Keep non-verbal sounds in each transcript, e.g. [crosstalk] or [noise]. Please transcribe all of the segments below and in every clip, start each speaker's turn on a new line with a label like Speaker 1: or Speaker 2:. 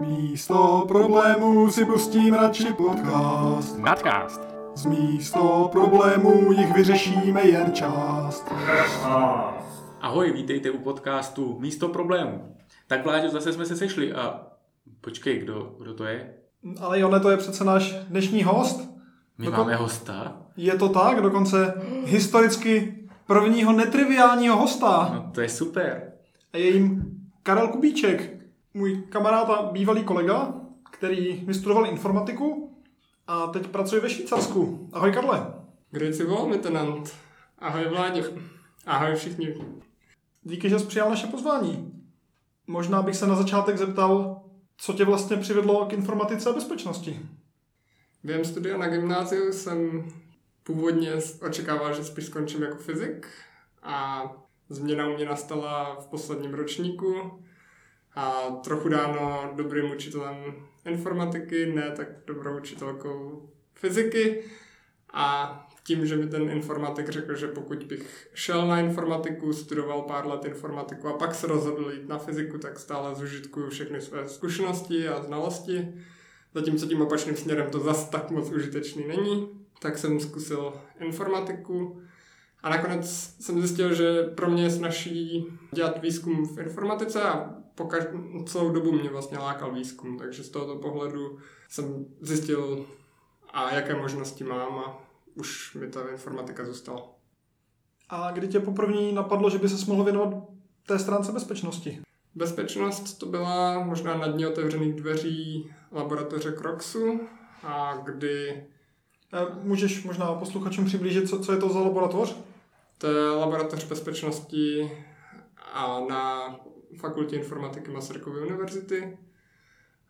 Speaker 1: Místo problémů si pustím radši podcast.
Speaker 2: Nadcast.
Speaker 1: Z místo problémů jich vyřešíme jen část.
Speaker 2: Ahoj, vítejte u podcastu Místo problémů. Tak Vláďo, zase jsme se sešli a počkej, kdo, kdo to je?
Speaker 1: Ale Jone, to je přece náš dnešní host.
Speaker 2: My
Speaker 1: Doko-
Speaker 2: máme hosta?
Speaker 1: Je to tak, dokonce historicky prvního netriviálního hosta.
Speaker 2: No to je super.
Speaker 1: A je jim Karel Kubíček, můj kamarád a bývalý kolega, který vystudoval informatiku a teď pracuje ve Švýcarsku. Ahoj Karle.
Speaker 3: Grüezi wohl miteinander. Ahoj Vláďo. Ahoj všichni.
Speaker 1: Díky, že jsi přijal naše pozvání. Možná bych se na začátek zeptal, co tě vlastně přivedlo k informatice a bezpečnosti.
Speaker 3: Během studia na gymnáziu jsem původně očekával, že spíš skončím jako fyzik a změna u mě nastala v posledním ročníku a trochu dáno dobrým učitelem informatiky, ne tak dobrou učitelkou fyziky a tím, že mi ten informatik řekl, že pokud bych šel na informatiku, studoval pár let informatiku a pak se rozhodl jít na fyziku, tak stále zužitkuju všechny své zkušenosti a znalosti. Zatímco tím opačným směrem to zas tak moc užitečný není, tak jsem zkusil informatiku a nakonec jsem zjistil, že pro mě je snaží dělat výzkum v informatice a po celou dobu mě vlastně lákal výzkum, takže z tohoto pohledu jsem zjistil, a jaké možnosti mám a už mi ta informatika zůstala.
Speaker 1: A kdy tě poprvé napadlo, že by se mohl věnovat té stránce bezpečnosti?
Speaker 3: Bezpečnost to byla možná na dně otevřených dveří laboratoře Croxu, a kdy
Speaker 1: Eh, Můžeš možná posluchačům přiblížit, co, co je to za laboratoř?
Speaker 3: To je laboratoř bezpečnosti a na fakultě informatiky Masarykovy univerzity.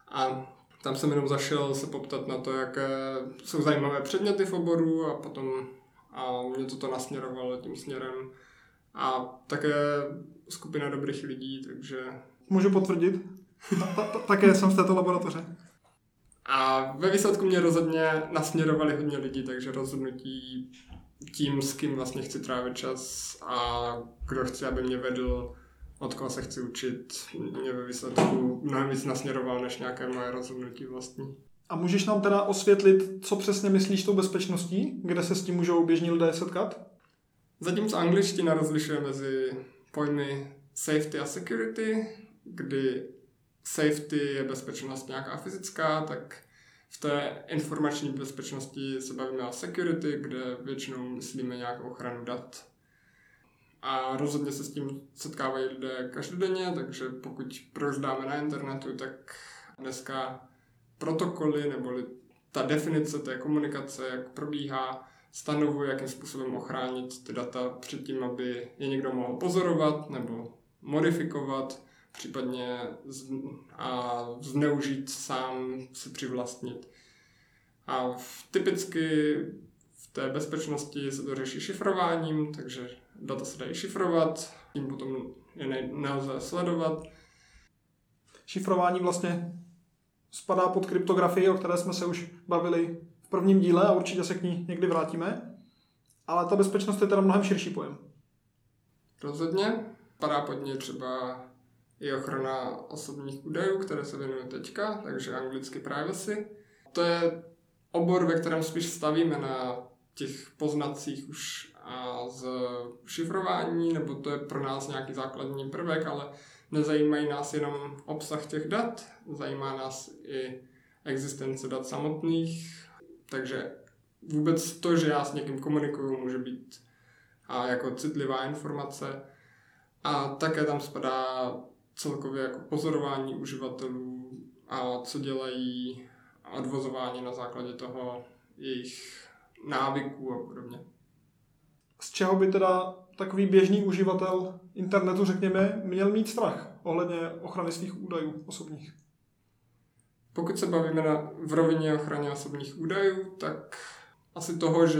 Speaker 3: A tam jsem jenom zašel se poptat na to, jaké jsou zajímavé předměty v oboru a potom a mě toto nasměrovalo tím směrem. A také skupina dobrých lidí, takže
Speaker 1: Můžu potvrdit. Ta, ta, ta, také jsem z této laboratoře.
Speaker 3: A ve výsledku mě rozhodně nasměrovali hodně lidí, takže rozhodnutí tím, s kým vlastně chci trávit čas a kdo chci, aby mě vedl, od koho se chci učit, mě ve výsledku mnohem víc nasměroval než nějaké moje rozhodnutí vlastní.
Speaker 1: A můžeš nám teda osvětlit, co přesně myslíš tou bezpečností? Kde se s tím můžou běžní lidé setkat?
Speaker 3: Zatímco angličtina rozlišuje mezi pojmy safety a security, kdy safety je bezpečnost nějaká fyzická, tak v té informační bezpečnosti se bavíme o security, kde většinou myslíme nějakou ochranu dat. A rozhodně se s tím setkávají lidé každodenně, takže pokud prozdáme na internetu, tak dneska protokoly neboli ta definice té komunikace, jak probíhá, stanovuje, jakým způsobem ochránit ty data před tím, aby je někdo mohl pozorovat nebo modifikovat, případně z, a zneužít sám si přivlastnit. A v, typicky v té bezpečnosti se to řeší šifrováním, takže data se dají šifrovat, tím potom je ne, nelze sledovat.
Speaker 1: Šifrování vlastně spadá pod kryptografii, o které jsme se už bavili v prvním díle a určitě se k ní někdy vrátíme. Ale ta bezpečnost je teda mnohem širší pojem.
Speaker 3: Rozhodně padá pod ně třeba i ochrana osobních údajů, které se věnuje teďka, takže anglicky privacy. To je obor, ve kterém spíš stavíme na těch poznacích už a z šifrování, nebo to je pro nás nějaký základní prvek, ale nezajímají nás jenom obsah těch dat, zajímá nás i existence dat samotných, takže vůbec to, že já s někým komunikuju, může být a jako citlivá informace. A také tam spadá celkově jako pozorování uživatelů a co dělají a odvozování na základě toho jejich návyků a podobně.
Speaker 1: Z čeho by teda takový běžný uživatel internetu, řekněme, měl mít strach ohledně ochrany svých údajů osobních?
Speaker 3: Pokud se bavíme na, v rovině ochraně osobních údajů, tak asi toho, že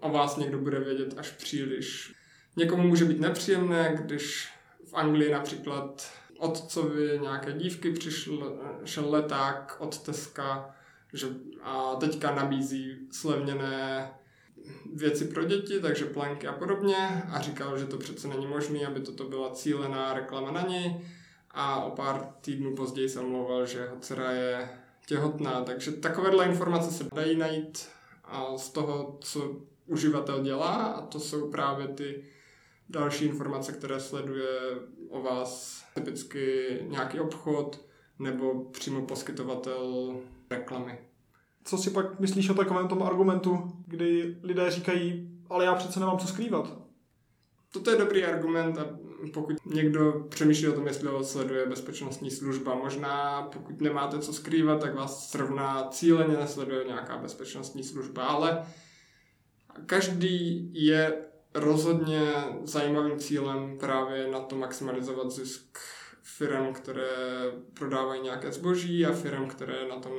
Speaker 3: o vás někdo bude vědět až příliš. Někomu může být nepříjemné, když v Anglii například otcovi nějaké dívky přišel šel leták od Teska že, a teďka nabízí slevněné věci pro děti, takže plenky a podobně a říkal, že to přece není možné, aby toto byla cílená reklama na něj a o pár týdnů později se omlouval, že jeho dcera je těhotná. Takže takovéhle informace se dají najít a z toho, co uživatel dělá a to jsou právě ty další informace, které sleduje o vás typicky nějaký obchod nebo přímo poskytovatel reklamy.
Speaker 1: Co si pak myslíš o takovém tom argumentu, kdy lidé říkají, ale já přece nemám co skrývat?
Speaker 3: Toto je dobrý argument a pokud někdo přemýšlí o tom, jestli ho sleduje bezpečnostní služba, možná pokud nemáte co skrývat, tak vás srovná cíleně nesleduje nějaká bezpečnostní služba, ale každý je rozhodně zajímavým cílem právě na to maximalizovat zisk firm, které prodávají nějaké zboží a firm, které na tom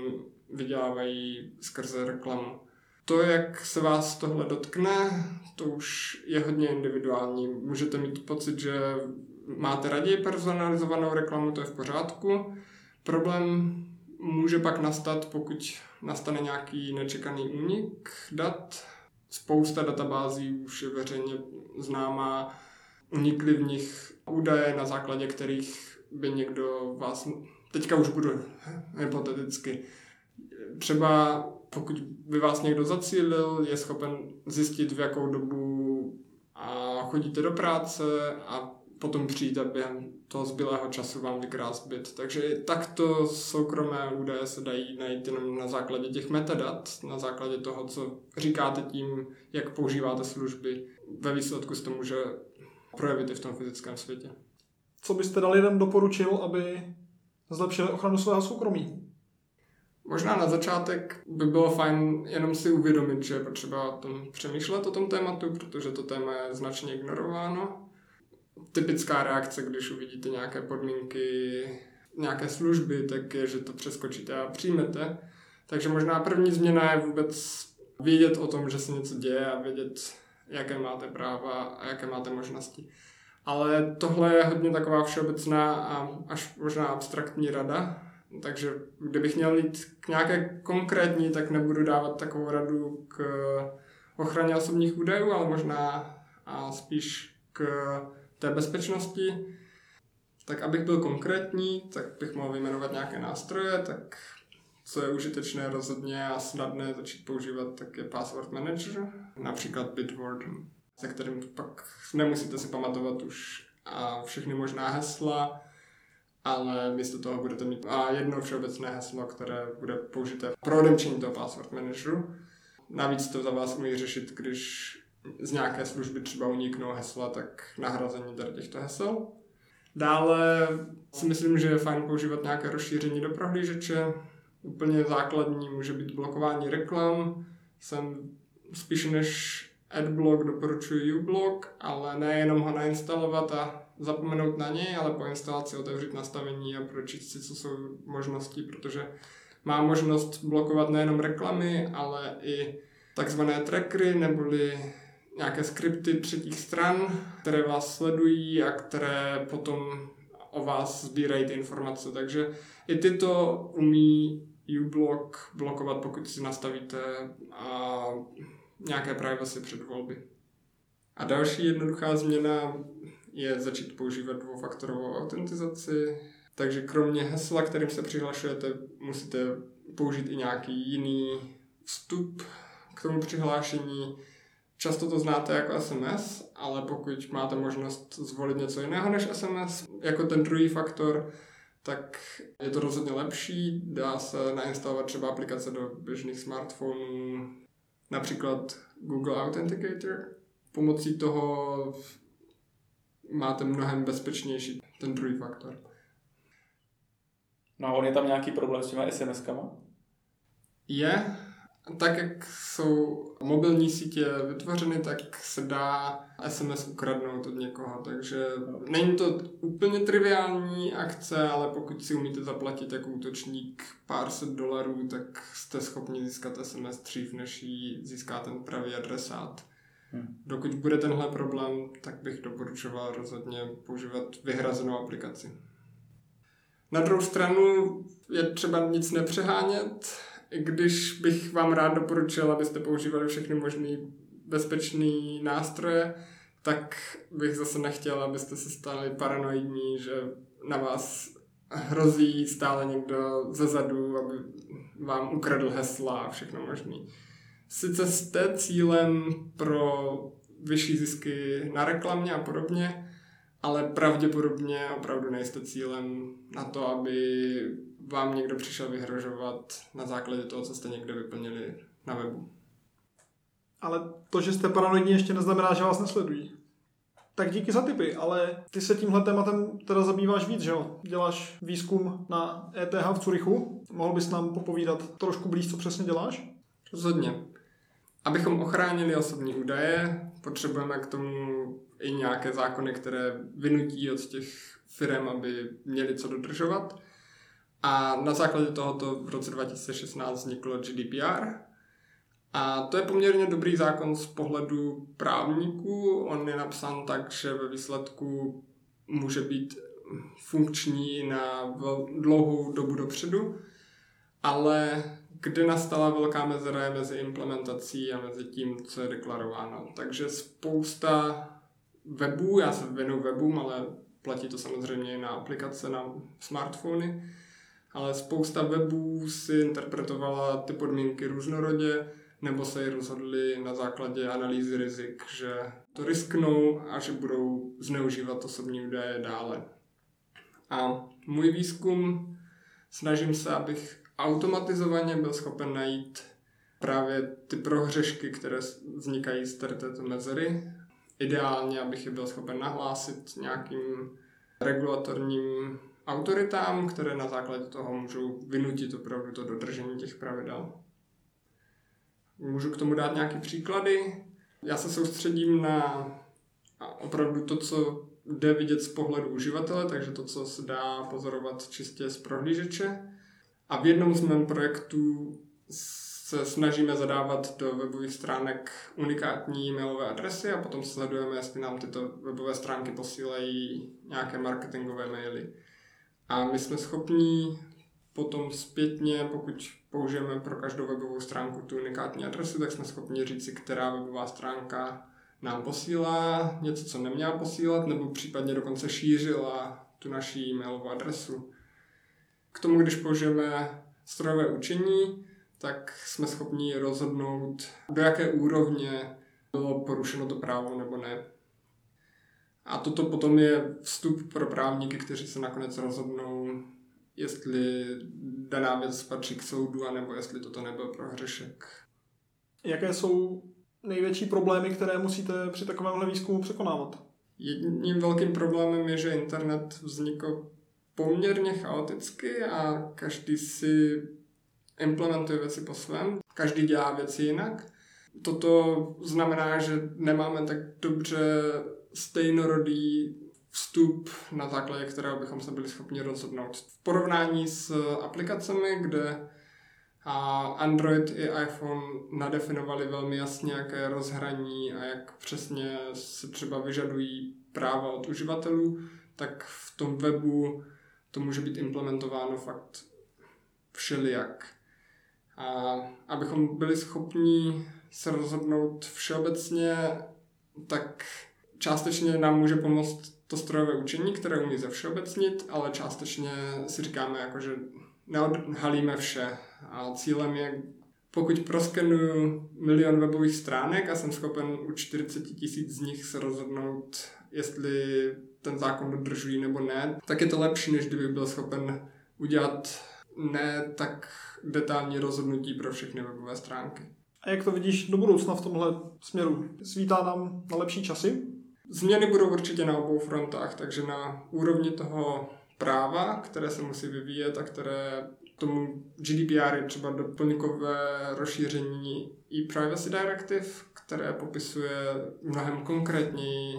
Speaker 3: vydělávají skrze reklamu. To, jak se vás tohle dotkne, to už je hodně individuální. Můžete mít pocit, že máte raději personalizovanou reklamu, to je v pořádku. Problém může pak nastat, pokud nastane nějaký nečekaný únik dat. Spousta databází už je veřejně známá, unikly v nich údaje, na základě kterých by někdo vás, teďka už budu hypoteticky, třeba pokud by vás někdo zacílil, je schopen zjistit, v jakou dobu a chodíte do práce a potom přijít a během toho zbylého času vám vykrást byt. Takže takto soukromé údaje se dají najít jenom na základě těch metadat, na základě toho, co říkáte tím, jak používáte služby. Ve výsledku se to může projevit i v tom fyzickém světě.
Speaker 1: Co byste dal lidem doporučil, aby zlepšili ochranu svého soukromí?
Speaker 3: Možná na začátek by bylo fajn jenom si uvědomit, že je potřeba o tom přemýšlet o tom tématu, protože to téma je značně ignorováno. Typická reakce, když uvidíte nějaké podmínky, nějaké služby, tak je, že to přeskočíte a přijmete. Takže možná první změna je vůbec vědět o tom, že se něco děje a vědět, jaké máte práva a jaké máte možnosti. Ale tohle je hodně taková všeobecná a až možná abstraktní rada, takže kdybych měl jít k nějaké konkrétní, tak nebudu dávat takovou radu k ochraně osobních údajů, ale možná a spíš k té bezpečnosti. Tak abych byl konkrétní, tak bych mohl vyjmenovat nějaké nástroje, tak co je užitečné rozhodně a snadné začít používat, tak je Password Manager, například Bitwarden, se kterým pak nemusíte si pamatovat už a všechny možná hesla, ale místo toho budete mít a jedno všeobecné heslo, které bude použité pro odemčení toho password manageru. Navíc to za vás umí řešit, když z nějaké služby třeba uniknou hesla, tak nahrazení tady těchto hesel. Dále si myslím, že je fajn používat nějaké rozšíření do prohlížeče. Úplně základní může být blokování reklam. Jsem spíš než Adblock doporučuji uBlock, ale nejenom ho nainstalovat a zapomenout na něj, ale po instalaci otevřít nastavení a pročíst si, co jsou možnosti, protože má možnost blokovat nejenom reklamy, ale i takzvané trackery neboli nějaké skripty třetích stran, které vás sledují a které potom o vás sbírají ty informace. Takže i tyto umí uBlock blokovat, pokud si nastavíte a nějaké privacy před volby. A další jednoduchá změna je začít používat dvoufaktorovou autentizaci. Takže kromě hesla, kterým se přihlašujete, musíte použít i nějaký jiný vstup k tomu přihlášení. Často to znáte jako SMS, ale pokud máte možnost zvolit něco jiného než SMS, jako ten druhý faktor, tak je to rozhodně lepší. Dá se nainstalovat třeba aplikace do běžných smartphonů, například Google Authenticator. Pomocí toho máte mnohem bezpečnější ten druhý faktor.
Speaker 2: No a on je tam nějaký problém s těma SMS-kama?
Speaker 3: Je. Tak, jak jsou mobilní sítě vytvořeny, tak se dá SMS ukradnout od někoho, takže není to úplně triviální akce, ale pokud si umíte zaplatit jako útočník pár set dolarů, tak jste schopni získat SMS dřív, než ji získá ten pravý adresát. Hmm. Dokud bude tenhle problém, tak bych doporučoval rozhodně používat vyhrazenou aplikaci. Na druhou stranu je třeba nic nepřehánět, když bych vám rád doporučil, abyste používali všechny možné bezpečné nástroje, tak bych zase nechtěl, abyste se stali paranoidní, že na vás hrozí stále někdo ze zadu, aby vám ukradl hesla a všechno možný. Sice jste cílem pro vyšší zisky na reklamě a podobně, ale pravděpodobně opravdu nejste cílem na to, aby vám někdo přišel vyhrožovat na základě toho, co jste někde vyplnili na webu.
Speaker 1: Ale to, že jste paranoidní, ještě neznamená, že vás nesledují. Tak díky za tipy, ale ty se tímhle tématem teda zabýváš víc, že jo? Děláš výzkum na ETH v Curychu. Mohl bys nám popovídat trošku blíž, co přesně děláš?
Speaker 3: Rozhodně. Abychom ochránili osobní údaje, potřebujeme k tomu i nějaké zákony, které vynutí od těch firm, aby měli co dodržovat. A na základě tohoto v roce 2016 vzniklo GDPR. A to je poměrně dobrý zákon z pohledu právníků. On je napsán tak, že ve výsledku může být funkční na dlouhou dobu dopředu, ale kde nastala velká mezera je mezi implementací a mezi tím, co je deklarováno. Takže spousta webů, já se věnuju webům, ale platí to samozřejmě i na aplikace na smartfony, ale spousta webů si interpretovala ty podmínky různorodě, nebo se i rozhodli na základě analýzy rizik, že to risknou a že budou zneužívat osobní údaje dále. A můj výzkum snažím se, abych automatizovaně byl schopen najít právě ty prohřešky, které vznikají z této mezery. Ideálně, abych je byl schopen nahlásit nějakým regulatorním autoritám, které na základě toho můžou vynutit opravdu to dodržení těch pravidel. Můžu k tomu dát nějaké příklady. Já se soustředím na opravdu to, co jde vidět z pohledu uživatele, takže to, co se dá pozorovat čistě z prohlížeče. A v jednom z mém projektů se snažíme zadávat do webových stránek unikátní e-mailové adresy a potom sledujeme, jestli nám tyto webové stránky posílají nějaké marketingové maily. A my jsme schopni potom zpětně, pokud použijeme pro každou webovou stránku tu unikátní adresu, tak jsme schopni říct si, která webová stránka nám posílá něco, co neměla posílat, nebo případně dokonce šířila tu naší e-mailovou adresu. K tomu, když použijeme strojové učení, tak jsme schopni rozhodnout, do jaké úrovně bylo porušeno to právo nebo ne. A toto potom je vstup pro právníky, kteří se nakonec rozhodnou, jestli daná věc patří k soudu, anebo jestli toto nebyl prohřešek.
Speaker 1: Jaké jsou největší problémy, které musíte při takovémhle výzkumu překonávat?
Speaker 3: Jedním velkým problémem je, že internet vznikl poměrně chaoticky a každý si implementuje věci po svém, každý dělá věci jinak. Toto znamená, že nemáme tak dobře stejnorodý vstup, na základě kterého bychom se byli schopni rozhodnout. V porovnání s aplikacemi, kde Android i iPhone nadefinovali velmi jasně, jaké rozhraní a jak přesně se třeba vyžadují práva od uživatelů, tak v tom webu to může být implementováno fakt všelijak. A abychom byli schopni se rozhodnout všeobecně, tak částečně nám může pomoct to strojové učení, které umí ze všeobecnit, ale částečně si říkáme, jako, že neodhalíme vše. A cílem je, pokud proskenuju milion webových stránek a jsem schopen u 40 tisíc z nich se rozhodnout, jestli ten zákon dodržují nebo ne, tak je to lepší, než kdybych byl schopen udělat ne tak detailní rozhodnutí pro všechny webové stránky.
Speaker 1: A jak to vidíš do budoucna v tomhle směru? Svítá nám na lepší časy?
Speaker 3: Změny budou určitě na obou frontách, takže na úrovni toho práva, které se musí vyvíjet a které tomu GDPR je třeba doplňkové rozšíření e-Privacy Directive, které popisuje mnohem konkrétněji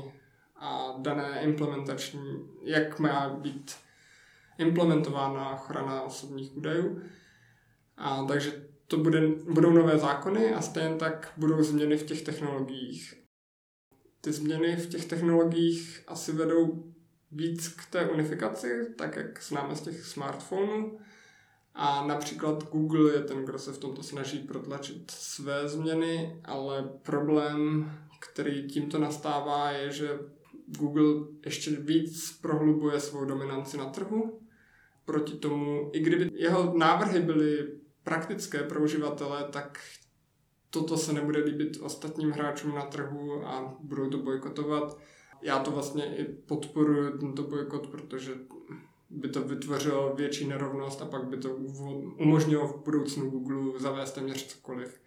Speaker 3: a dané implementační, jak má být implementována ochrana osobních údajů. A takže to bude, budou nové zákony a stejně tak budou změny v těch technologiích. Ty změny v těch technologiích asi vedou víc k té unifikaci, tak jak známe z těch smartphonů. A například Google je ten, kdo se v tomto snaží protlačit své změny, ale problém, který tímto nastává, je, že Google ještě víc prohlubuje svou dominanci na trhu proti tomu, i kdyby jeho návrhy byly praktické pro uživatele, tak toto se nebude líbit ostatním hráčům na trhu a budou to bojkotovat. Já to vlastně i podporuji, tento bojkot, protože by to vytvořilo větší nerovnost a pak by to umožnilo v budoucnu Google zavést téměř cokoliv.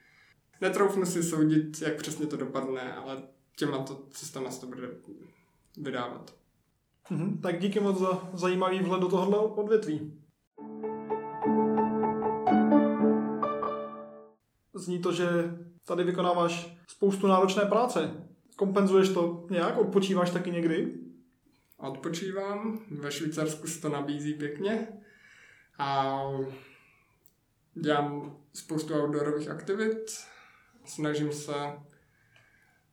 Speaker 3: Netroufnu si soudit, jak přesně to dopadne, ale těma to cestama se to bude vydávat.
Speaker 1: Mhm, tak díky moc za zajímavý vhled do tohohle odvětví. Zní to, že tady vykonáváš spoustu náročné práce. Kompenzuješ to nějak? Odpočíváš taky někdy?
Speaker 3: Odpočívám. Ve Švýcarsku se to nabízí pěkně. A dělám spoustu outdoorových aktivit. Snažím se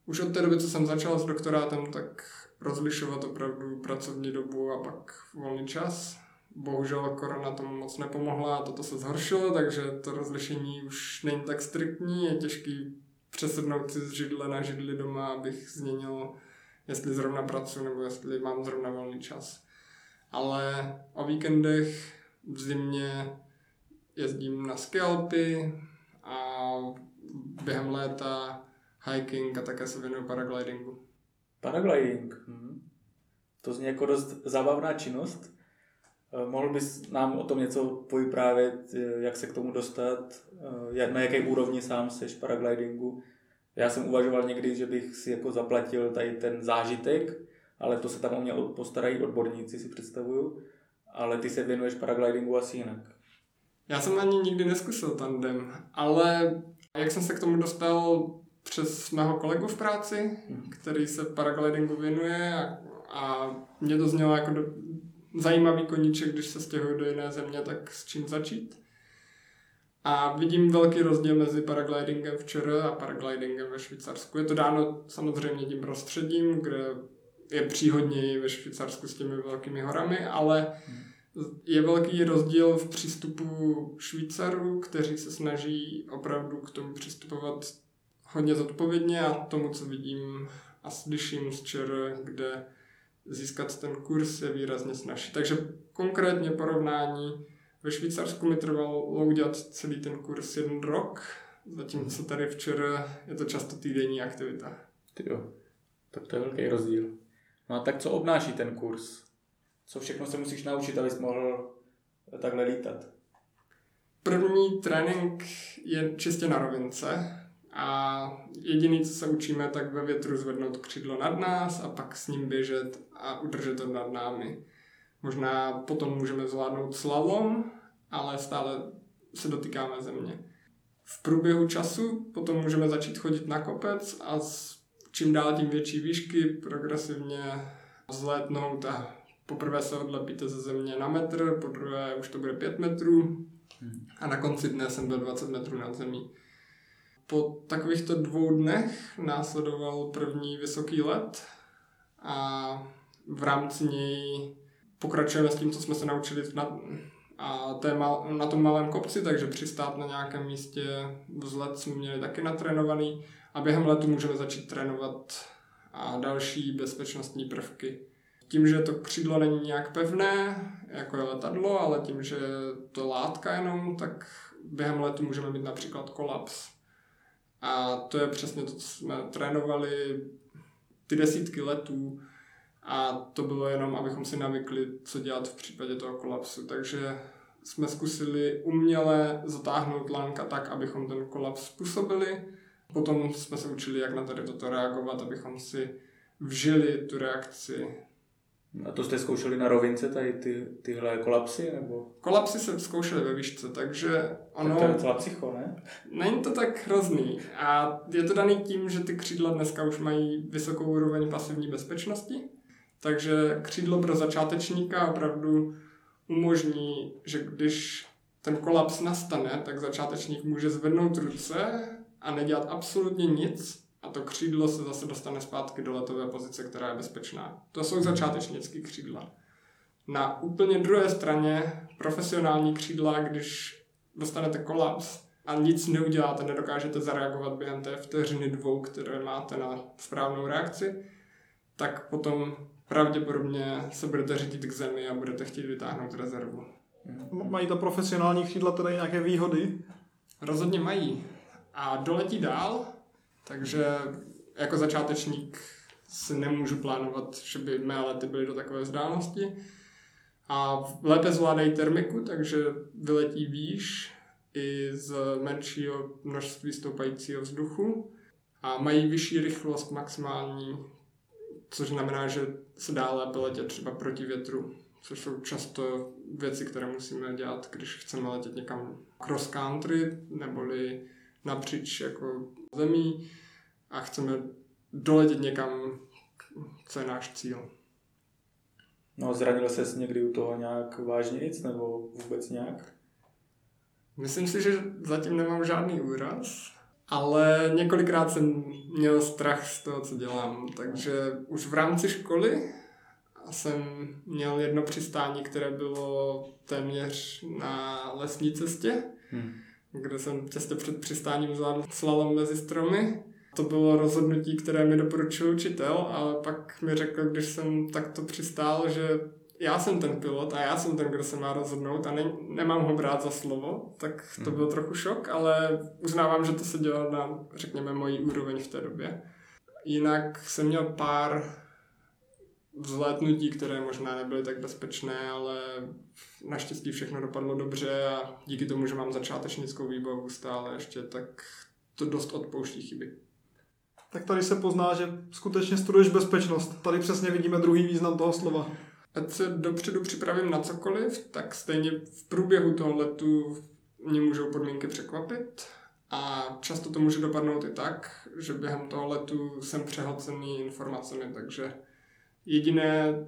Speaker 3: už od té doby, co jsem začal s doktorátem, tak rozlišovat opravdu pracovní dobu a pak volný čas. Bohužel korona tomu moc nepomohla a toto se zhoršilo, takže to rozlišení už není tak striktní, je těžký přesednout si z židle na židli doma, abych změnil, jestli zrovna pracuji nebo jestli mám zrovna volný čas. Ale o víkendech v zimě jezdím na skialpy a během léta hiking a také se věnuju paraglidingu.
Speaker 2: Paragliding. Hm. To zní jako dost zábavná činnost. Eh, mohl bys nám o tom něco povyprávět, eh, jak se k tomu dostat, eh, na jaké úrovni sám seš paraglidingu? Já jsem uvažoval někdy, že bych si jako zaplatil tady ten zážitek, ale to se tam o mě postarají odborníci, si představuju. Ale ty se věnuješ paraglidingu asi jinak.
Speaker 3: Já jsem ani nikdy neskusil tandem, ale jak jsem se k tomu dostal přes mého kolegu v práci, hmm. který se paraglidingu věnuje a, a mě to znělo jako do, zajímavý koníček, když se stěhuju do jiné země, tak s čím začít. A vidím velký rozdíl mezi paraglidingem v ČR a paraglidingem ve Švýcarsku. Je to dáno samozřejmě tím prostředím, kde je příhodněji ve Švýcarsku s těmi velkými horami, ale je velký rozdíl v přístupu Švýcarů, kteří se snaží opravdu k tomu přistupovat hodně zodpovědně a tomu, co vidím a slyším z ČR, kde získat ten kurz je výrazně snažší. Takže konkrétně porovnání ve Švýcarsku mi trvalo udělat celý ten kurz jeden rok, zatímco tady včera je to často týdenní aktivita.
Speaker 2: Ty jo, tak to je velký rozdíl. No a tak co obnáší ten kurz? Co všechno se musíš naučit, abys mohl takhle lítat?
Speaker 3: První trénink je čistě na rovince a jediný, co se učíme, tak ve větru zvednout křídlo nad nás a pak s ním běžet a udržet to nad námi. Možná potom můžeme zvládnout slalom, ale stále se dotýkáme země. V průběhu času potom můžeme začít chodit na kopec a s čím dál tím větší výšky progresivně zlétnout a poprvé se odlepíte ze země na metr, po druhé už to bude 5 metrů a na konci dne jsem byl 20 metrů nad zemí. Po takovýchto dvou dnech následoval první vysoký let a v rámci něj pokračujeme s tím, co jsme se naučili na, a to je mal, na tom malém kopci, takže přistát na nějakém místě vzlet jsme měli taky natrénovaný a během letu můžeme začít trénovat a další bezpečnostní prvky. Tím, že to křídlo není nějak pevné, jako je letadlo, ale tím, že to látka jenom, tak během letu můžeme mít například kolaps. A to je přesně to, co jsme trénovali ty desítky letů a to bylo jenom, abychom si navykli, co dělat v případě toho kolapsu. Takže jsme zkusili uměle zatáhnout lanka tak, abychom ten kolaps způsobili. Potom jsme se učili, jak na tady toto reagovat, abychom si vžili tu reakci.
Speaker 2: A to jste zkoušeli na rovince, tady ty, tyhle kolapsy? Nebo?
Speaker 3: Kolapsy se zkoušeli ve výšce, takže ono...
Speaker 2: Tak to je docela psycho, ne?
Speaker 3: Není to tak hrozný. A je to daný tím, že ty křídla dneska už mají vysokou úroveň pasivní bezpečnosti. Takže křídlo pro začátečníka opravdu umožní, že když ten kolaps nastane, tak začátečník může zvednout ruce a nedělat absolutně nic a to křídlo se zase dostane zpátky do letové pozice, která je bezpečná. To jsou začátečnické křídla. Na úplně druhé straně profesionální křídla, když dostanete kolaps a nic neuděláte, nedokážete zareagovat během té vteřiny dvou, které máte na správnou reakci, tak potom pravděpodobně se budete řídit k zemi a budete chtít vytáhnout rezervu.
Speaker 1: Mají ta profesionální křídla tedy nějaké výhody?
Speaker 3: Rozhodně mají. A doletí dál, takže jako začátečník si nemůžu plánovat, že by mé lety byly do takové vzdálenosti. A lépe zvládají termiku, takže vyletí výš i z menšího množství stoupajícího vzduchu a mají vyšší rychlost maximální, což znamená, že se dá lépe letět třeba proti větru, což jsou často věci, které musíme dělat, když chceme letět někam cross country, neboli napříč jako zemí a chceme doletět někam, co je náš cíl.
Speaker 2: No zranil ses někdy u toho nějak vážnějíc nebo vůbec nějak?
Speaker 3: Myslím si, že zatím nemám žádný úraz, ale několikrát jsem měl strach z toho, co dělám, takže už v rámci školy jsem měl jedno přistání, které bylo téměř na lesní cestě,
Speaker 2: Hmm.
Speaker 3: Kde jsem těsně před přistáním zvládl slalom mezi stromy. To bylo rozhodnutí, které mi doporučil učitel, ale pak mi řekl, když jsem takto přistál, že já jsem ten pilot a já jsem ten, kdo se má rozhodnout a ne, nemám ho brát za slovo, tak to byl trochu šok, ale uznávám, že to se dělo na, řekněme, mojí úroveň v té době. Jinak jsem měl pár vzlétnutí, které možná nebyly tak bezpečné, ale naštěstí všechno dopadlo dobře a díky tomu, že mám začátečnickou výbavu stále ještě, tak to dost odpouští chyby.
Speaker 1: Tak tady se pozná, že skutečně studuješ bezpečnost. Tady přesně vidíme druhý význam toho slova.
Speaker 3: Ať se dopředu připravím na cokoliv, tak stejně v průběhu toho letu mě můžou podmínky překvapit a často to může dopadnout i tak, že během toho letu jsem přehlcený informacemi, takže jediné,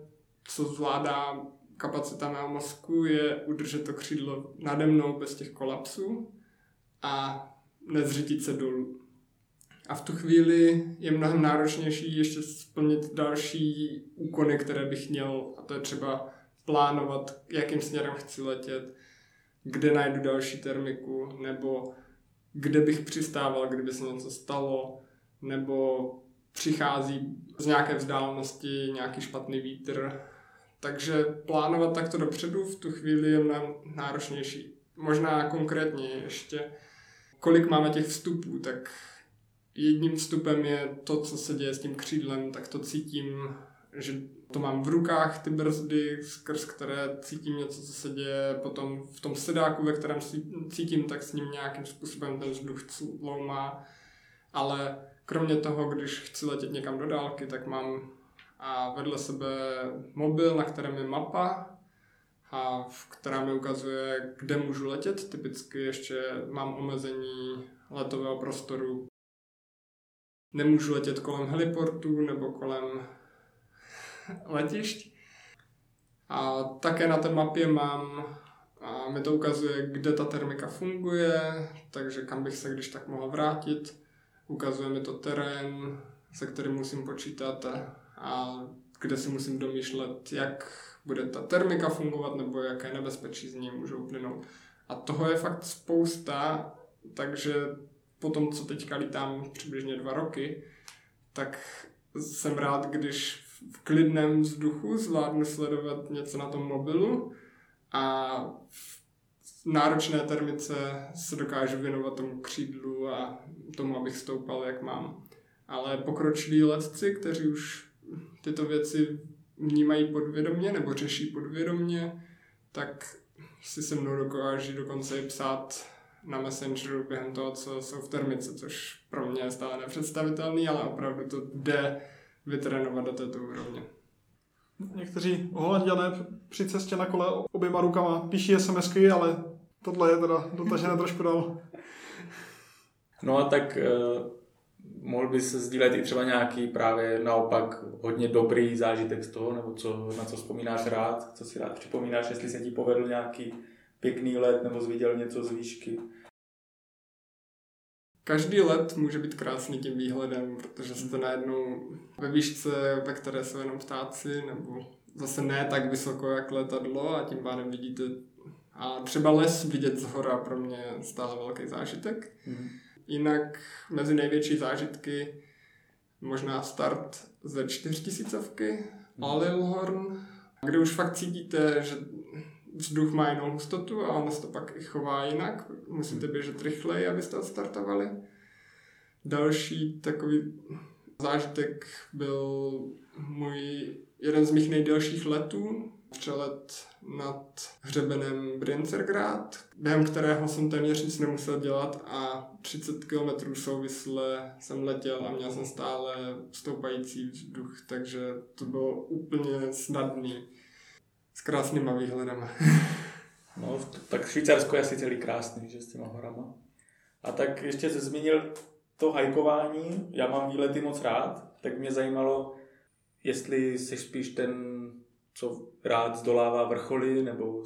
Speaker 3: co zvládá kapacita mého mozku, je udržet to křídlo nade mnou bez těch kolapsů a nezřitit se dolů. A v tu chvíli je mnohem náročnější ještě splnit další úkony, které bych měl, a to je třeba plánovat, jakým směrem chci letět, kde najdu další termiku, nebo kde bych přistával, kdyby se něco stalo, nebo přichází z nějaké vzdálenosti nějaký špatný vítr. Takže plánovat takto dopředu v tu chvíli je mnohem náročnější. Možná konkrétně ještě, kolik máme těch vstupů, tak jedním vstupem je to, co se děje s tím křídlem, tak to cítím, že to mám v rukách, ty brzdy, skrz které cítím něco, co se děje. Potom v tom sedáku, ve kterém cítím, tak s ním nějakým způsobem ten vzduch loumá. Ale kromě toho, když chci letět někam do dálky, tak mám a vedle sebe mobil, na kterém je mapa, a která mi ukazuje, kde můžu letět. Typicky ještě mám omezení letového prostoru nemůžu letět kolem heliportu nebo kolem [laughs] letišť. A také na té mapě mám, a mi to ukazuje, kde ta termika funguje, takže kam bych se když tak mohl vrátit. Ukazuje mi to terén, se kterým musím počítat a, a kde si musím domýšlet, jak bude ta termika fungovat nebo jaké nebezpečí z ní můžou plynout. A toho je fakt spousta, takže po tom, co teďka lítám přibližně dva roky, tak jsem rád, když v klidném vzduchu zvládnu sledovat něco na tom mobilu a v náročné termice se dokážu věnovat tomu křídlu a tomu, abych stoupal, jak mám. Ale pokročilí letci, kteří už tyto věci vnímají podvědomně nebo řeší podvědomně, tak si se mnou dokáží dokonce i psát na Messengeru během toho, co jsou v termice, což pro mě je stále nepředstavitelný, ale opravdu to jde vytrénovat do této úrovně.
Speaker 1: Někteří holanděné při cestě na kole oběma rukama píší SMSky, ale tohle je teda dotažené trošku dál.
Speaker 2: No a tak eh, mohl bys sdílet i třeba nějaký právě naopak hodně dobrý zážitek z toho, nebo co, na co vzpomínáš rád, co si rád připomínáš, jestli se ti povedl nějaký pěkný let nebo zviděl něco z výšky.
Speaker 3: Každý let může být krásný tím výhledem, protože jste najednou ve výšce, ve které jsou jenom ptáci, nebo zase ne tak vysoko jak letadlo a tím pádem vidíte a třeba les vidět z hora pro mě stále velký zážitek. Mm. Jinak mezi největší zážitky možná start ze čtyřtisícovky, mm. Alilhorn, kde už fakt cítíte, že vzduch má jinou hustotu a ono se to pak i chová jinak. Musíte běžet rychleji, abyste odstartovali. Další takový zážitek byl můj jeden z mých nejdelších letů, přelet nad hřebenem Brincergrad, během kterého jsem téměř nic nemusel dělat a 30 km souvisle jsem letěl a měl jsem stále stoupající vzduch, takže to bylo úplně snadný s krásnýma výhledama.
Speaker 2: no, tak Švýcarsko je asi celý krásný, že s těma horama. A tak ještě se zmínil to hajkování, já mám výlety moc rád, tak mě zajímalo, jestli jsi spíš ten, co rád zdolává vrcholy, nebo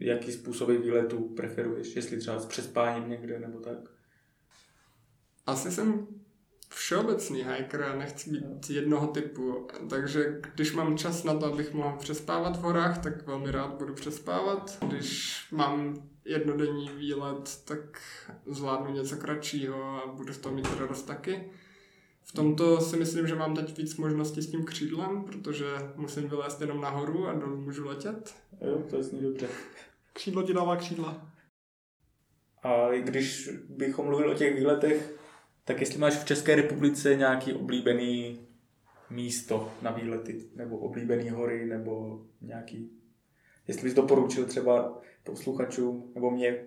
Speaker 2: jaký způsoby výletu preferuješ, jestli třeba s přespáním někde, nebo tak?
Speaker 3: Asi jsem všeobecný hiker a nechci být jednoho typu, takže když mám čas na to, abych mohl přespávat v horách, tak velmi rád budu přespávat. Když mám jednodenní výlet, tak zvládnu něco kratšího a budu z toho mít radost taky. V tomto si myslím, že mám teď víc možností s tím křídlem, protože musím vylézt jenom nahoru a dolů můžu letět.
Speaker 2: Jo, to zní dobře.
Speaker 1: Křídlo ti dává křídla.
Speaker 2: A když bychom mluvili o těch výletech, tak jestli máš v České republice nějaký oblíbený místo na výlety, nebo oblíbený hory, nebo nějaký, jestli bys doporučil třeba posluchačům, nebo mě,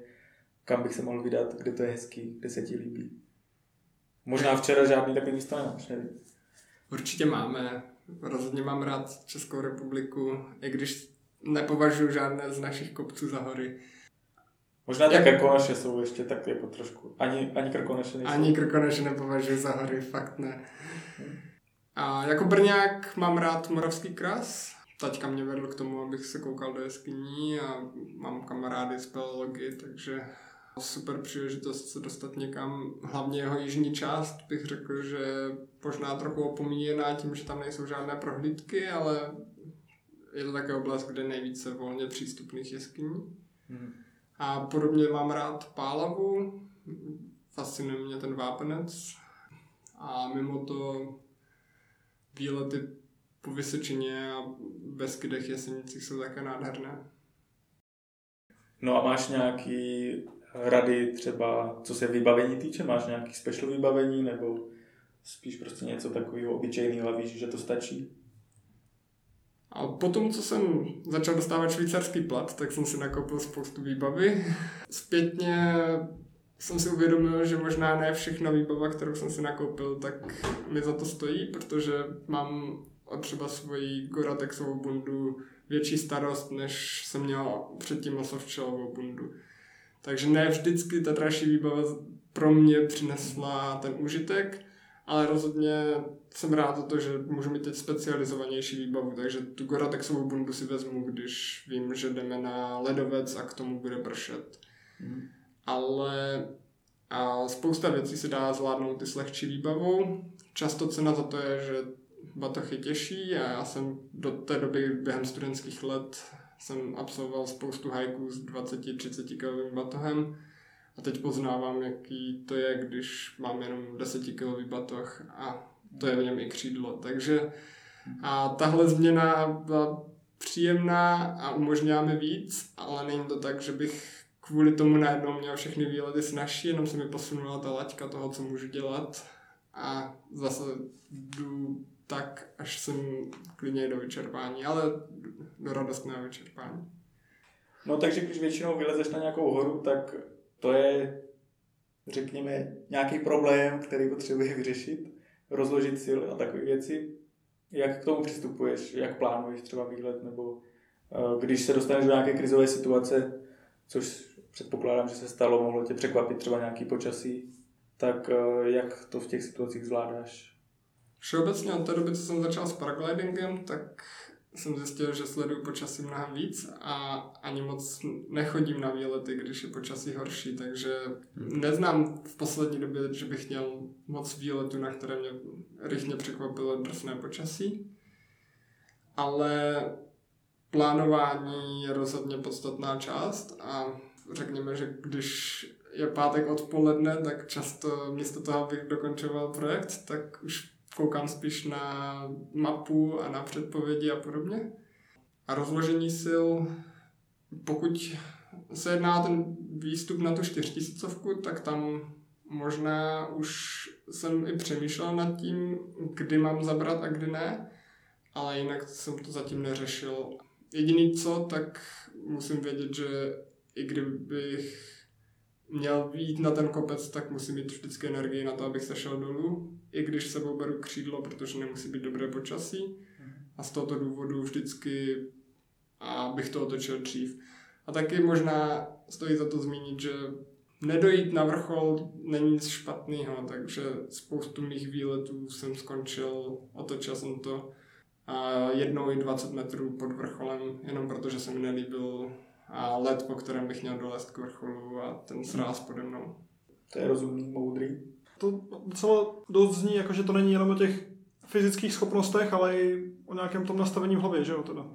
Speaker 2: kam bych se mohl vydat, kde to je hezký, kde se ti líbí. Možná včera žádný takový místo nemáš, nevím.
Speaker 3: Určitě máme. Rozhodně mám rád Českou republiku, i když nepovažuji žádné z našich kopců za hory.
Speaker 2: Možná ty. Krkonoše jsou ještě tak jako trošku. Ani, ani Krkonoše nejsou.
Speaker 3: Ani Krkonoše nepovažuji za hory, fakt ne. A jako Brňák mám rád Moravský kras. Taťka mě vedl k tomu, abych se koukal do jeskyní a mám kamarády z Pelology, takže super příležitost se dostat někam, hlavně jeho jižní část bych řekl, že možná trochu opomíjená tím, že tam nejsou žádné prohlídky, ale je to také oblast, kde nejvíce volně přístupných jeskyní. Hmm. A podobně mám rád Pálavu, fascinuje mě ten vápenec a mimo to výlety po Vysočině a Beskydech Jesenicích jsou také nádherné.
Speaker 2: No a máš nějaký rady třeba, co se vybavení týče? Máš nějaký special vybavení nebo spíš prostě něco takového obyčejného a víš, že to stačí?
Speaker 3: A potom, co jsem začal dostávat švýcarský plat, tak jsem si nakoupil spoustu výbavy. Zpětně jsem si uvědomil, že možná ne všechna výbava, kterou jsem si nakoupil, tak mi za to stojí, protože mám třeba svoji Goratexovou bundu větší starost, než jsem měl předtím o softšelovou bundu. Takže ne vždycky ta dražší výbava pro mě přinesla ten užitek, ale rozhodně jsem rád za to, že můžu mít teď specializovanější výbavu, takže tu Goratexovou bundu si vezmu, když vím, že jdeme na ledovec a k tomu bude pršet. Mm. Ale a spousta věcí se dá zvládnout i s lehčí výbavou. Často cena za to je, že batoh je těžší a já jsem do té doby během studentských let jsem absolvoval spoustu hajků s 20-30 kg batohem a teď poznávám, jaký to je, když mám jenom 10 kg batoh a to je v něm i křídlo. Takže a tahle změna byla příjemná a umožňuje mi víc, ale není to tak, že bych kvůli tomu najednou měl všechny výlety snažší, jenom se mi posunula ta laťka toho, co můžu dělat a zase jdu tak, až jsem klidně do vyčerpání, ale do radostného vyčerpání.
Speaker 2: No takže když většinou vylezeš na nějakou horu, tak to je, řekněme, nějaký problém, který potřebuje vyřešit, rozložit sil a takové věci. Jak k tomu přistupuješ, jak plánuješ třeba výlet, nebo eh, když se dostaneš do nějaké krizové situace, což předpokládám, že se stalo, mohlo tě překvapit třeba nějaký počasí, tak eh, jak to v těch situacích zvládáš?
Speaker 3: Všeobecně od té doby, co jsem začal s paraglidingem, tak jsem zjistil, že sleduju počasí mnohem víc a ani moc nechodím na výlety, když je počasí horší, takže neznám v poslední době, že bych měl moc výletu, na které mě rychle překvapilo drsné počasí. Ale plánování je rozhodně podstatná část a řekněme, že když je pátek odpoledne, tak často místo toho, abych dokončoval projekt, tak už koukám spíš na mapu a na předpovědi a podobně. A rozložení sil, pokud se jedná ten výstup na tu čtyřtisícovku, tak tam možná už jsem i přemýšlel nad tím, kdy mám zabrat a kdy ne, ale jinak jsem to zatím neřešil. Jediný co, tak musím vědět, že i kdybych měl jít na ten kopec, tak musím mít vždycky energii na to, abych se šel dolů, i když sebou beru křídlo, protože nemusí být dobré počasí. A z tohoto důvodu vždycky abych to otočil dřív. A taky možná stojí za to zmínit, že nedojít na vrchol není nic špatného, takže spoustu mých výletů jsem skončil, otočil jsem to a jednou i 20 metrů pod vrcholem, jenom protože se mi nelíbil a let, po kterém bych měl dolézt k vrcholu a ten sráz pode mnou.
Speaker 2: To je rozumný, moudrý.
Speaker 1: To docela dost zní, jako že to není jenom o těch fyzických schopnostech, ale i o nějakém tom nastavení v hlavě, že jo? Teda.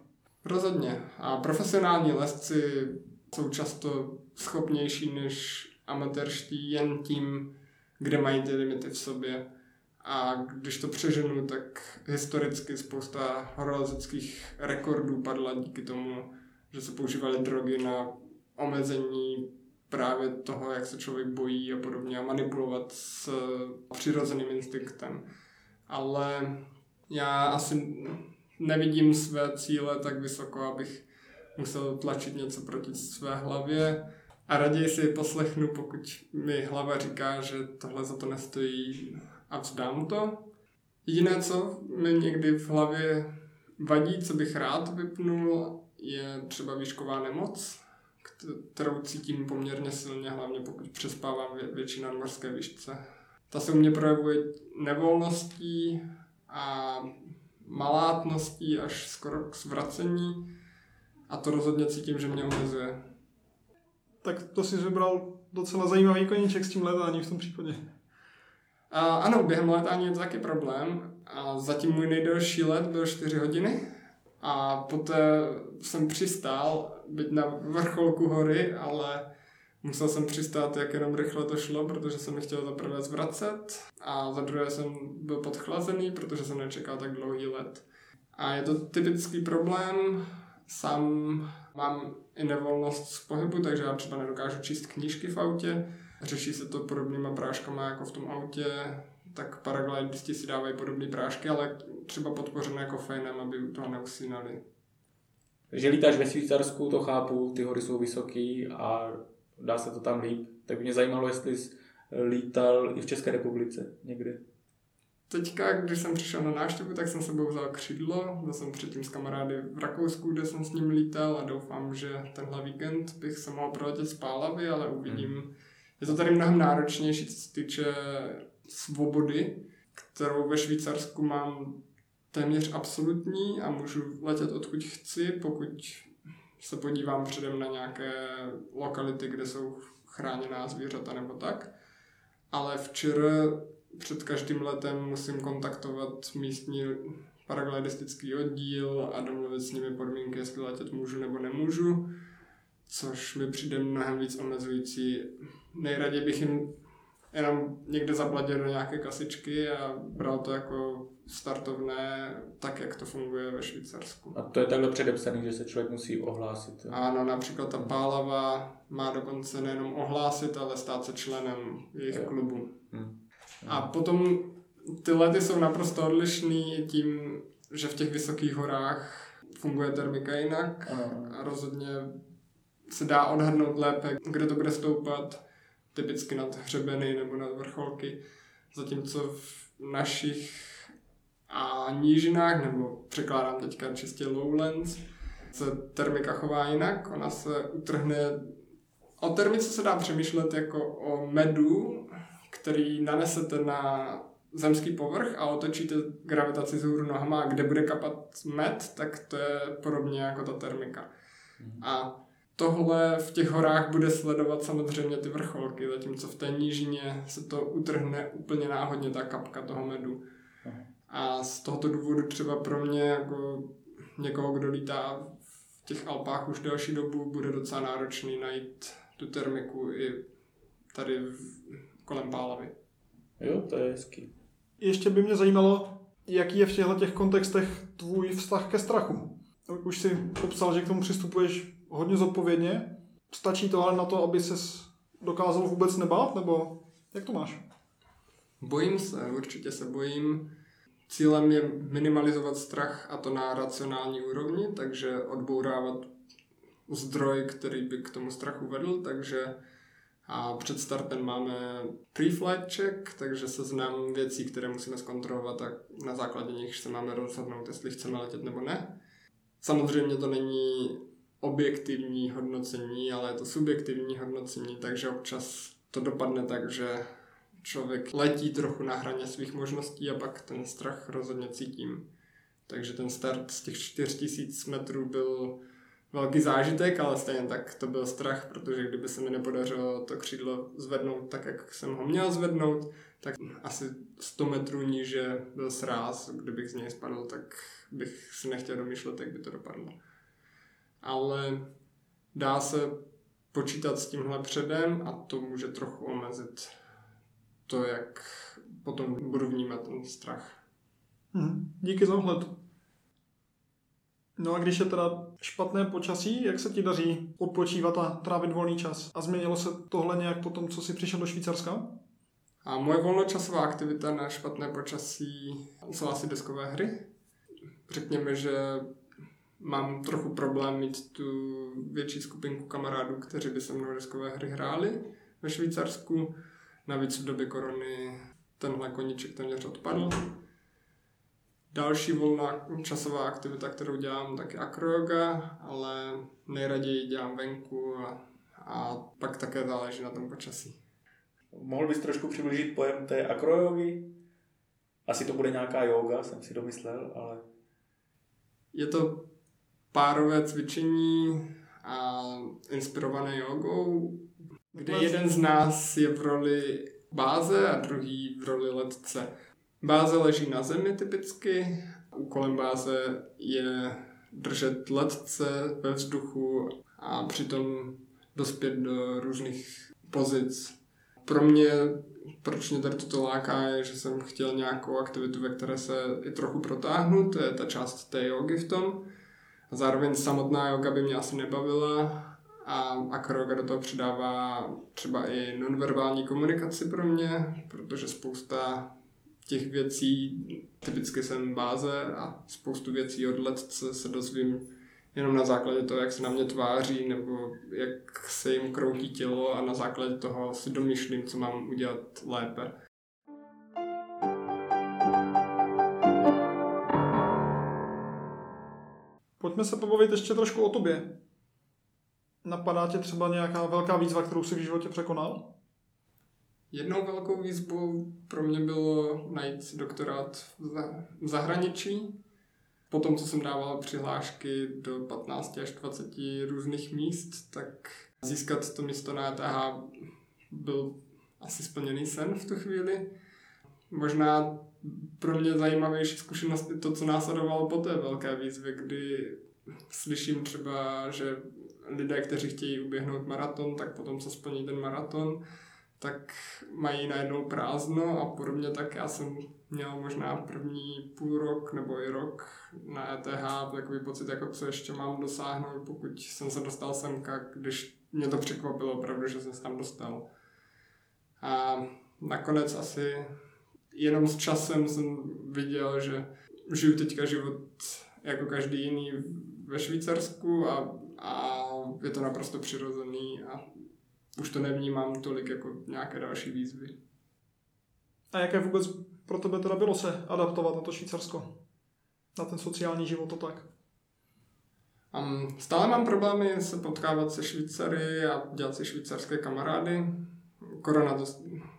Speaker 3: Rozhodně. A profesionální lesci jsou často schopnější než amatérští jen tím, kde mají ty limity v sobě. A když to přeženu, tak historicky spousta horolezeckých rekordů padla díky tomu, že se používaly drogy na omezení právě toho, jak se člověk bojí a podobně a manipulovat s přirozeným instinktem. Ale já asi nevidím své cíle tak vysoko, abych musel tlačit něco proti své hlavě a raději si poslechnu, pokud mi hlava říká, že tohle za to nestojí a vzdám to. Jediné, co mi někdy v hlavě vadí, co bych rád vypnul, je třeba výšková nemoc, kterou cítím poměrně silně, hlavně pokud přespávám vě- větší nadmorské výšce. Ta se u mě projevuje nevolností a malátností až skoro k zvracení a to rozhodně cítím, že mě omezuje.
Speaker 1: Tak to si vybral docela zajímavý koníček s tím letáním v tom případě.
Speaker 3: A ano, během létání je to taky problém. A zatím můj nejdelší let byl 4 hodiny. A poté jsem přistál, byť na vrcholku hory, ale musel jsem přistát, jak jenom rychle to šlo, protože jsem nechtěl za prvé zvracet a za druhé jsem byl podchlazený, protože jsem nečekal tak dlouhý let. A je to typický problém, sám mám i nevolnost z pohybu, takže já třeba nedokážu číst knížky v autě. Řeší se to podobnýma práškama jako v tom autě, tak paraglidisti si dávají podobné prášky, ale třeba podpořené kofeinem, aby u toho neusínali.
Speaker 2: Že lítáš ve Švýcarsku, to chápu, ty hory jsou vysoký a dá se to tam líp. Tak mě zajímalo, jestli jsi lítal i v České republice někdy.
Speaker 3: Teďka, když jsem přišel na návštěvu, tak jsem sebou vzal křídlo. Byl jsem předtím s kamarády v Rakousku, kde jsem s ním lítal a doufám, že tenhle víkend bych se mohl proletět z Pálavy, ale uvidím. Hmm. Je to tady mnohem náročnější, co se týče svobody, kterou ve Švýcarsku mám téměř absolutní a můžu letět odkud chci, pokud se podívám předem na nějaké lokality, kde jsou chráněná zvířata nebo tak. Ale včera před každým letem musím kontaktovat místní paraglidistický oddíl a domluvit s nimi podmínky, jestli letět můžu nebo nemůžu, což mi přijde mnohem víc omezující. Nejraději bych jim jenom někde zaplatil do nějaké kasičky a bral to jako startovné, tak jak to funguje ve Švýcarsku.
Speaker 2: A to je takhle předepsaný, že se člověk musí ohlásit. Jo?
Speaker 3: Ano, například ta Pálava má dokonce nejenom ohlásit, ale stát se členem jejich jo. klubu. Hmm. A potom ty lety jsou naprosto odlišný tím, že v těch vysokých horách funguje termika jinak a rozhodně se dá odhadnout lépe, kde to bude stoupat, typicky nad hřebeny nebo nad vrcholky, zatímco v našich a nížinách, nebo překládám teďka čistě lowlands, se termika chová jinak, ona se utrhne O termice se dá přemýšlet jako o medu, který nanesete na zemský povrch a otočíte gravitaci z hůru nohama a kde bude kapat med, tak to je podobně jako ta termika. Mm. A tohle v těch horách bude sledovat samozřejmě ty vrcholky, zatímco v té nížině se to utrhne úplně náhodně ta kapka toho medu. A z tohoto důvodu třeba pro mě jako někoho, kdo lítá v těch Alpách už delší dobu, bude docela náročný najít tu termiku i tady v, kolem Pálavy.
Speaker 2: Jo, to je hezký.
Speaker 1: Ještě by mě zajímalo, jaký je v těchto těch kontextech tvůj vztah ke strachu. Už si popsal, že k tomu přistupuješ hodně zodpovědně. Stačí to ale na to, aby se dokázal vůbec nebát, nebo jak to máš?
Speaker 3: Bojím se, určitě se bojím. Cílem je minimalizovat strach a to na racionální úrovni, takže odbourávat zdroj, který by k tomu strachu vedl, takže a před startem máme pre-flight check, takže seznam věcí, které musíme zkontrolovat a na základě nich se máme rozhodnout, jestli chceme letět nebo ne. Samozřejmě to není objektivní hodnocení, ale je to subjektivní hodnocení, takže občas to dopadne tak, že člověk letí trochu na hraně svých možností a pak ten strach rozhodně cítím. Takže ten start z těch 4000 metrů byl velký zážitek, ale stejně tak to byl strach, protože kdyby se mi nepodařilo to křídlo zvednout tak, jak jsem ho měl zvednout, tak asi 100 metrů níže byl sráz, kdybych z něj spadl, tak bych si nechtěl domýšlet, jak by to dopadlo. Ale dá se počítat s tímhle předem a to může trochu omezit to, jak potom budu vnímat ten strach.
Speaker 1: Hmm, díky za ohled. No a když je teda špatné počasí, jak se ti daří odpočívat a trávit volný čas? A změnilo se tohle nějak po tom, co jsi přišel do Švýcarska?
Speaker 3: A moje volnočasová aktivita na špatné počasí jsou asi deskové hry. Řekněme, že mám trochu problém mít tu větší skupinku kamarádů, kteří by se mnou deskové hry hráli ve Švýcarsku. Navíc v době korony tenhle koníček téměř odpadl. Další volná časová aktivita, kterou dělám, tak je akroyoga, ale nejraději dělám venku a, a pak také záleží na tom počasí.
Speaker 2: Mohl bys trošku přiblížit pojem té akroyogy? Asi to bude nějaká yoga, jsem si domyslel, ale...
Speaker 3: Je to párové cvičení a inspirované jogou, kde jeden z nás je v roli báze a druhý v roli letce. Báze leží na zemi typicky, úkolem báze je držet letce ve vzduchu a přitom dospět do různých pozic. Pro mě, proč mě tady toto láká, je, že jsem chtěl nějakou aktivitu, ve které se i trochu protáhnu, to je ta část té jogy v tom. Zároveň samotná yoga by mě asi nebavila a akroyoga do toho přidává třeba i nonverbální komunikaci pro mě, protože spousta těch věcí, typicky jsem báze a spoustu věcí od letce se dozvím jenom na základě toho, jak se na mě tváří nebo jak se jim kroutí tělo a na základě toho si domýšlím, co mám udělat lépe.
Speaker 1: Pojďme se pobavit ještě trošku o tobě. Napadá tě třeba nějaká velká výzva, kterou jsi v životě překonal?
Speaker 3: Jednou velkou výzvou pro mě bylo najít doktorát v zahraničí. Potom, co jsem dával přihlášky do 15 až 20 různých míst, tak získat to místo na ETH byl asi splněný sen v tu chvíli. Možná pro mě zajímavější zkušenost je to, co následovalo po té velké výzvě, kdy slyším třeba, že lidé, kteří chtějí uběhnout maraton, tak potom, co splní ten maraton, tak mají najednou prázdno a podobně tak já jsem měl možná první půl rok nebo i rok na ETH takový pocit, jako co ještě mám dosáhnout, pokud jsem se dostal semka, když mě to překvapilo opravdu, že jsem se tam dostal. A nakonec asi jenom s časem jsem viděl, že žiju teďka život jako každý jiný ve Švýcarsku a, a je to naprosto přirozený a už to nevnímám tolik jako nějaké další výzvy.
Speaker 1: A jaké vůbec pro tebe teda bylo se adaptovat na to Švýcarsko? Na ten sociální život to tak?
Speaker 3: Um, stále mám problémy se potkávat se Švýcary a dělat si švýcarské kamarády. Korona to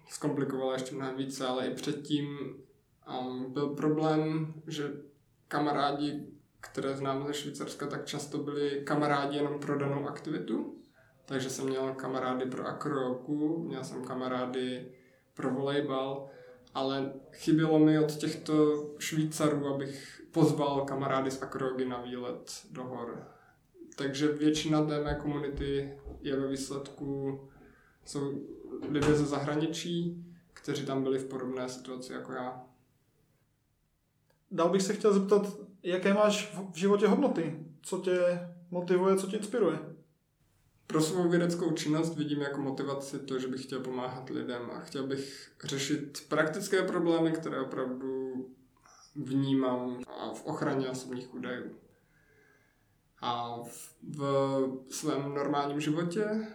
Speaker 3: zkomplikovala ještě mnohem více, ale i předtím um, byl problém, že kamarádi, které znám ze Švýcarska, tak často byli kamarádi jenom pro danou aktivitu. Takže jsem měl kamarády pro akrojoku, měl jsem kamarády pro volejbal, ale chybělo mi od těchto Švýcarů, abych pozval kamarády z akrojogy na výlet do hor. Takže většina té mé komunity je ve výsledku, jsou lidé ze zahraničí, kteří tam byli v podobné situaci jako já.
Speaker 1: Dál bych se chtěl zeptat, jaké máš v životě hodnoty? Co tě motivuje, co tě inspiruje?
Speaker 3: pro svou vědeckou činnost vidím jako motivaci to, že bych chtěl pomáhat lidem a chtěl bych řešit praktické problémy, které opravdu vnímám v ochraně osobních údajů. A v svém normálním životě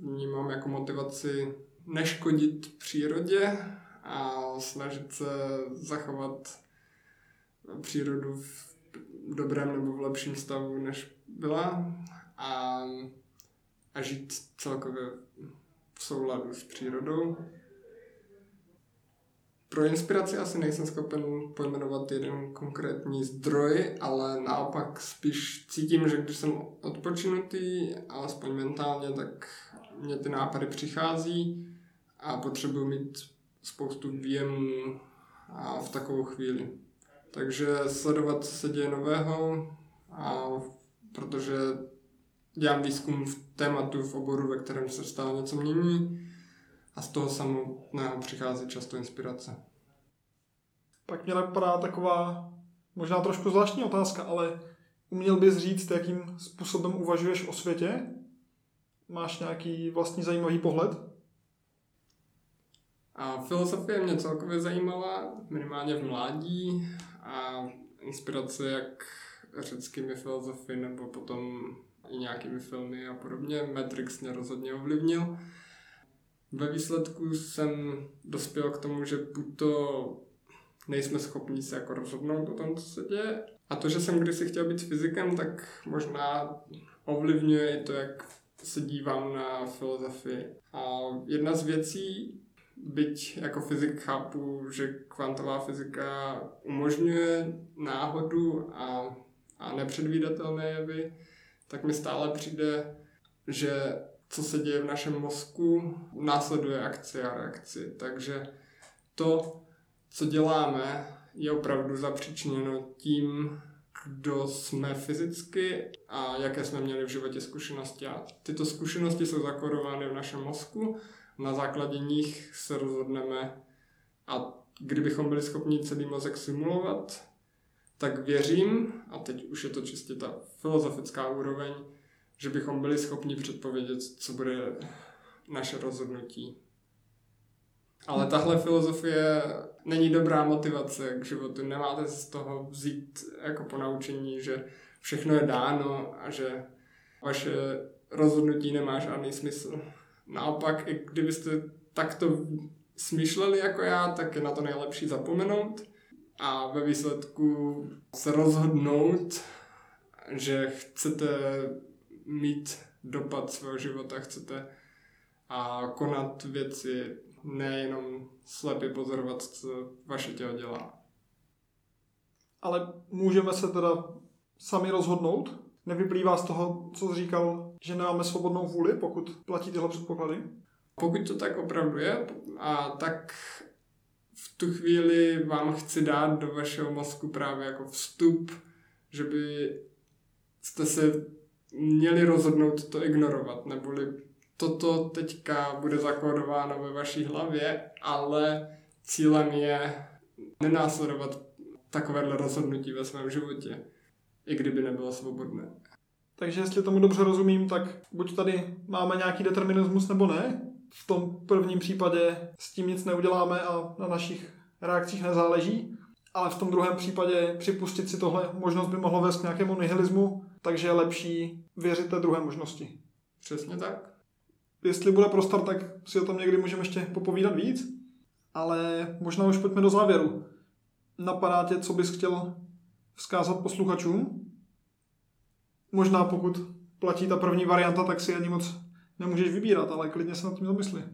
Speaker 3: vnímám jako motivaci neškodit přírodě a snažit se zachovat přírodu v dobrém nebo v lepším stavu, než byla a, a žít celkově v souladu s přírodou. Pro inspiraci asi nejsem schopen pojmenovat jeden konkrétní zdroj, ale naopak spíš cítím, že když jsem odpočinutý, alespoň mentálně, tak mě ty nápady přichází a potřebuji mít spoustu výjemů a v takovou chvíli. Takže sledovat, co se děje nového, a protože dělám výzkum v tématu, v oboru, ve kterém se stále něco mění a z toho samotného přichází často inspirace.
Speaker 1: Pak mě napadá taková možná trošku zvláštní otázka, ale uměl bys říct, jakým způsobem uvažuješ o světě? Máš nějaký vlastní zajímavý pohled?
Speaker 3: A filozofie mě celkově zajímala, minimálně v mládí a inspirace jak řeckými filozofy nebo potom i nějakými filmy a podobně. Matrix mě rozhodně ovlivnil. Ve výsledku jsem dospěl k tomu, že to nejsme schopni se jako rozhodnout o tom, co se děje. A to, že jsem kdysi chtěl být fyzikem, tak možná ovlivňuje i to, jak se dívám na filozofii. A jedna z věcí, byť jako fyzik chápu, že kvantová fyzika umožňuje náhodu a, a nepředvídatelné jevy, tak mi stále přijde, že co se děje v našem mozku, následuje akci a reakci. Takže to, co děláme, je opravdu zapříčněno tím, kdo jsme fyzicky a jaké jsme měli v životě zkušenosti. A tyto zkušenosti jsou zakorovány v našem mozku, na základě nich se rozhodneme a kdybychom byli schopni celý mozek simulovat, tak věřím, a teď už je to čistě ta filozofická úroveň, že bychom byli schopni předpovědět, co bude naše rozhodnutí. Ale tahle filozofie není dobrá motivace k životu. Nemáte z toho vzít jako ponaučení, že všechno je dáno a že vaše rozhodnutí nemá žádný smysl. Naopak, i kdybyste takto smýšleli jako já, tak je na to nejlepší zapomenout a ve výsledku se rozhodnout, že chcete mít dopad svého života, chcete a konat věci nejenom slepě pozorovat, co vaše tělo dělá.
Speaker 1: Ale můžeme se teda sami rozhodnout? Nevyplývá z toho, co říkal, že nemáme svobodnou vůli, pokud platí tyhle předpoklady?
Speaker 3: Pokud to tak opravdu je, a tak v tu chvíli vám chci dát do vašeho mozku právě jako vstup, že by jste se měli rozhodnout to ignorovat, neboli toto teďka bude zakódováno ve vaší hlavě, ale cílem je nenásledovat takovéhle rozhodnutí ve svém životě, i kdyby nebylo svobodné.
Speaker 1: Takže jestli tomu dobře rozumím, tak buď tady máme nějaký determinismus nebo ne. V tom prvním případě s tím nic neuděláme a na našich reakcích nezáleží. Ale v tom druhém případě připustit si tohle možnost by mohlo vést k nějakému nihilismu, takže je lepší věřit té druhé možnosti.
Speaker 3: Přesně tak
Speaker 1: jestli bude prostor, tak si o tom někdy můžeme ještě popovídat víc. Ale možná už pojďme do závěru. Napadá tě, co bys chtěl vzkázat posluchačům? Možná pokud platí ta první varianta, tak si ani moc nemůžeš vybírat, ale klidně se nad tím zamysli.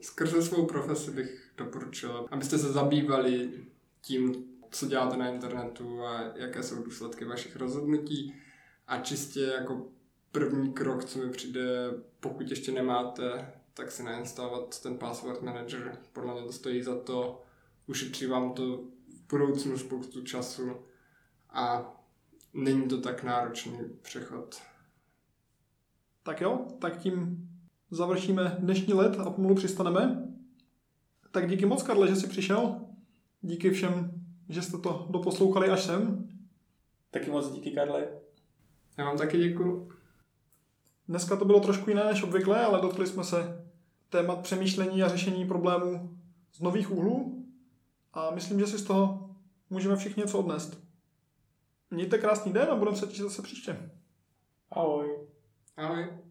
Speaker 3: Skrze svou profesi bych doporučil, abyste se zabývali tím, co děláte na internetu a jaké jsou důsledky vašich rozhodnutí a čistě jako první krok, co mi přijde, pokud ještě nemáte, tak si nainstalovat ten password manager. Podle mě to stojí za to, ušetří vám to v budoucnu spoustu času a není to tak náročný přechod.
Speaker 1: Tak jo, tak tím završíme dnešní let a pomalu přistaneme. Tak díky moc, Karle, že jsi přišel. Díky všem, že jste to doposlouchali až sem.
Speaker 2: Taky moc díky, Karle.
Speaker 3: Já vám taky děkuji.
Speaker 1: Dneska to bylo trošku jiné než obvykle, ale dotkli jsme se témat přemýšlení a řešení problémů z nových úhlů a myslím, že si z toho můžeme všichni něco odnést. Mějte krásný den a budeme se těšit zase příště.
Speaker 2: Ahoj.
Speaker 3: Ahoj.